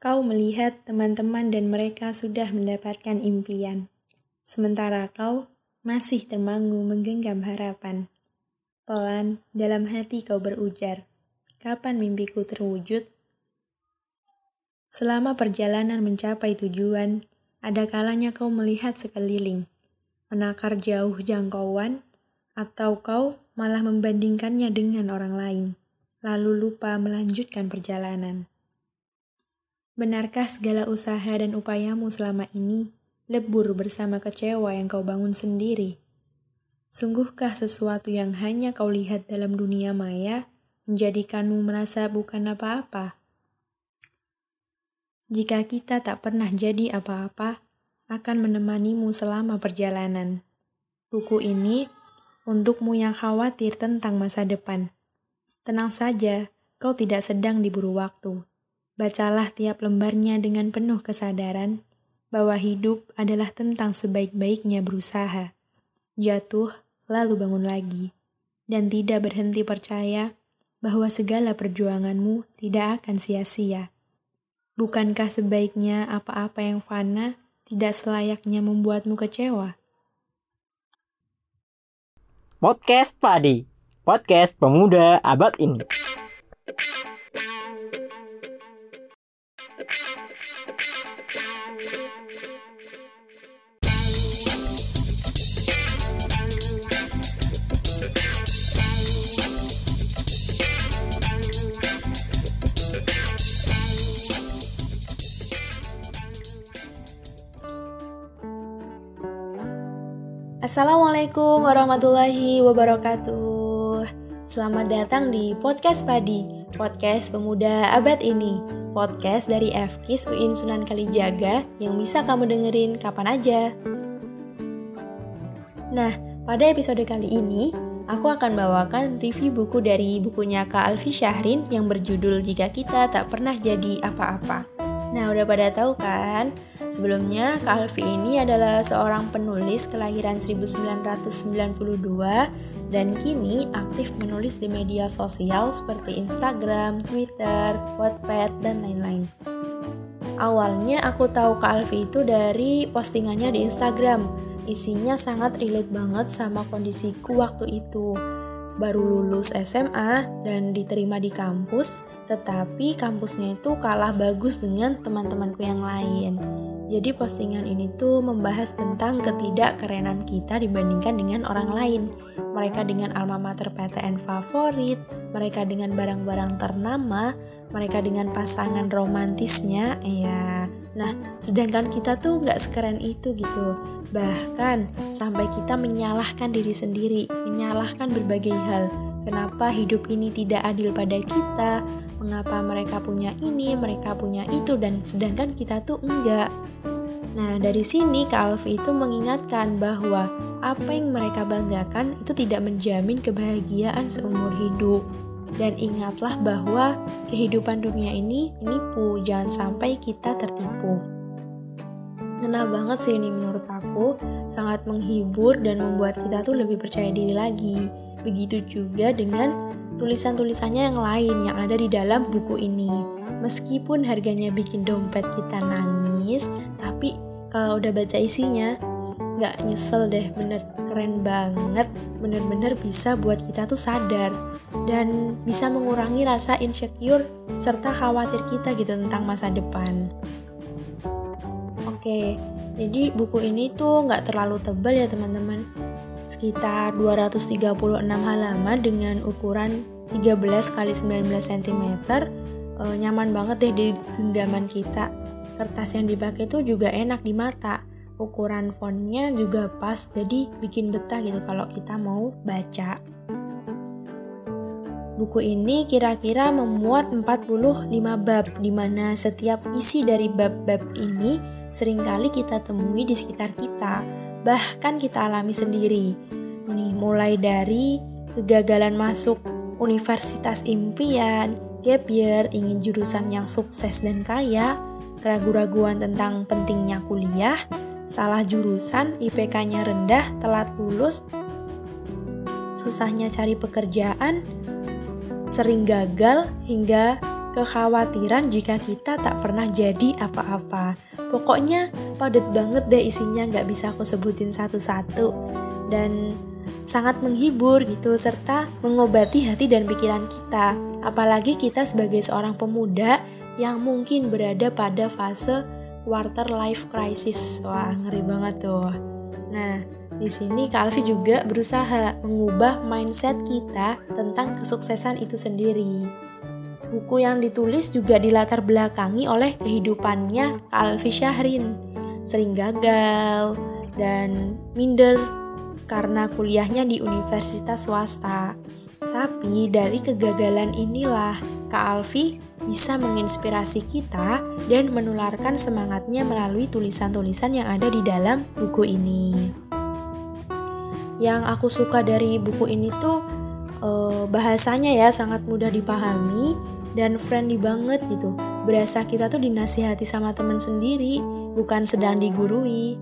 Kau melihat teman-teman dan mereka sudah mendapatkan impian, sementara kau masih termangu menggenggam harapan. Pelan dalam hati kau berujar, kapan mimpiku terwujud? Selama perjalanan mencapai tujuan, ada kalanya kau melihat sekeliling, menakar jauh jangkauan, atau kau malah membandingkannya dengan orang lain, lalu lupa melanjutkan perjalanan. Benarkah segala usaha dan upayamu selama ini lebur bersama kecewa yang kau bangun sendiri? Sungguhkah sesuatu yang hanya kau lihat dalam dunia maya menjadikanmu merasa bukan apa-apa? Jika kita tak pernah jadi apa-apa, akan menemanimu selama perjalanan. Buku ini untukmu yang khawatir tentang masa depan. Tenang saja, kau tidak sedang diburu waktu. Bacalah tiap lembarnya dengan penuh kesadaran bahwa hidup adalah tentang sebaik-baiknya berusaha. Jatuh, lalu bangun lagi. Dan tidak berhenti percaya bahwa segala perjuanganmu tidak akan sia-sia. Bukankah sebaiknya apa-apa yang fana tidak selayaknya membuatmu kecewa? Podcast Padi, podcast pemuda abad ini. Assalamualaikum warahmatullahi wabarakatuh. Selamat datang di Podcast Padi, podcast pemuda abad ini. Podcast dari FKIS UIN Sunan Kalijaga yang bisa kamu dengerin kapan aja. Nah, pada episode kali ini, aku akan bawakan review buku dari bukunya Kak Alfi Syahrin yang berjudul Jika Kita Tak Pernah Jadi Apa-Apa. Nah, udah pada tahu kan? Sebelumnya, Kak Alfi ini adalah seorang penulis kelahiran 1992 dan kini aktif menulis di media sosial seperti Instagram, Twitter, Wattpad, dan lain-lain. Awalnya aku tahu Kak Alfi itu dari postingannya di Instagram. Isinya sangat relate banget sama kondisiku waktu itu. Baru lulus SMA dan diterima di kampus, tetapi kampusnya itu kalah bagus dengan teman-temanku yang lain. Jadi postingan ini tuh membahas tentang ketidakkerenan kita dibandingkan dengan orang lain. Mereka dengan alma mater PTN favorit, mereka dengan barang-barang ternama, mereka dengan pasangan romantisnya, ya. Nah, sedangkan kita tuh nggak sekeren itu gitu. Bahkan sampai kita menyalahkan diri sendiri, menyalahkan berbagai hal. Kenapa hidup ini tidak adil pada kita? mengapa mereka punya ini, mereka punya itu, dan sedangkan kita tuh enggak. Nah, dari sini Kak Alfi itu mengingatkan bahwa apa yang mereka banggakan itu tidak menjamin kebahagiaan seumur hidup. Dan ingatlah bahwa kehidupan dunia ini menipu, jangan sampai kita tertipu. Ngena banget sih ini menurut aku, sangat menghibur dan membuat kita tuh lebih percaya diri lagi. Begitu juga dengan tulisan-tulisannya yang lain yang ada di dalam buku ini. Meskipun harganya bikin dompet kita nangis, tapi kalau udah baca isinya, nggak nyesel deh, bener keren banget, bener-bener bisa buat kita tuh sadar dan bisa mengurangi rasa insecure serta khawatir kita gitu tentang masa depan. Oke, jadi buku ini tuh nggak terlalu tebal ya teman-teman sekitar 236 halaman dengan ukuran 13 kali 19 cm e, nyaman banget deh di genggaman kita. Kertas yang dipakai itu juga enak di mata. Ukuran fontnya juga pas jadi bikin betah gitu kalau kita mau baca. Buku ini kira-kira memuat 45 bab di mana setiap isi dari bab-bab ini sering kali kita temui di sekitar kita bahkan kita alami sendiri. Nih, mulai dari kegagalan masuk universitas impian, gap year, ingin jurusan yang sukses dan kaya, keraguan-raguan tentang pentingnya kuliah, salah jurusan, IPK-nya rendah, telat lulus, susahnya cari pekerjaan, sering gagal, hingga kekhawatiran jika kita tak pernah jadi apa-apa. Pokoknya padat banget deh isinya, nggak bisa aku sebutin satu-satu. Dan sangat menghibur gitu, serta mengobati hati dan pikiran kita. Apalagi kita sebagai seorang pemuda yang mungkin berada pada fase quarter life crisis. Wah, ngeri banget tuh. Nah, di sini Kak Alfi juga berusaha mengubah mindset kita tentang kesuksesan itu sendiri. Buku yang ditulis juga dilatar belakangi oleh kehidupannya Alfi Syahrin. Sering gagal dan minder karena kuliahnya di universitas swasta. Tapi dari kegagalan inilah Kak Alfi bisa menginspirasi kita dan menularkan semangatnya melalui tulisan-tulisan yang ada di dalam buku ini. Yang aku suka dari buku ini tuh eh, bahasanya ya sangat mudah dipahami dan friendly banget gitu. Berasa kita tuh dinasihati sama teman sendiri, bukan sedang digurui.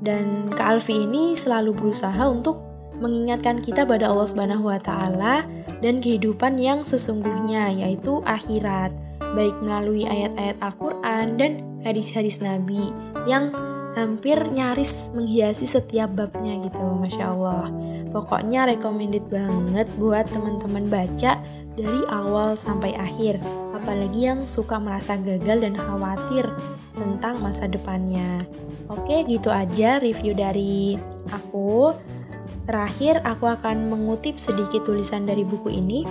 Dan Kak Alfi ini selalu berusaha untuk mengingatkan kita pada Allah Subhanahu wa taala dan kehidupan yang sesungguhnya yaitu akhirat, baik melalui ayat-ayat Al-Qur'an dan hadis-hadis Nabi yang hampir nyaris menghiasi setiap babnya gitu, Masya Allah. Pokoknya recommended banget buat teman-teman baca dari awal sampai akhir, apalagi yang suka merasa gagal dan khawatir tentang masa depannya. Oke, gitu aja review dari aku. Terakhir, aku akan mengutip sedikit tulisan dari buku ini.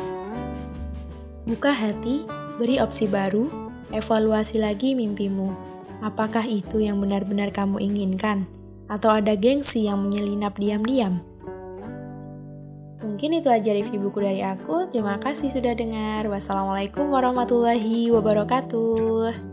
Buka hati, beri opsi baru, evaluasi lagi mimpimu. Apakah itu yang benar-benar kamu inginkan? Atau ada gengsi yang menyelinap diam-diam? Mungkin itu aja review buku dari aku. Terima kasih sudah dengar. Wassalamualaikum warahmatullahi wabarakatuh.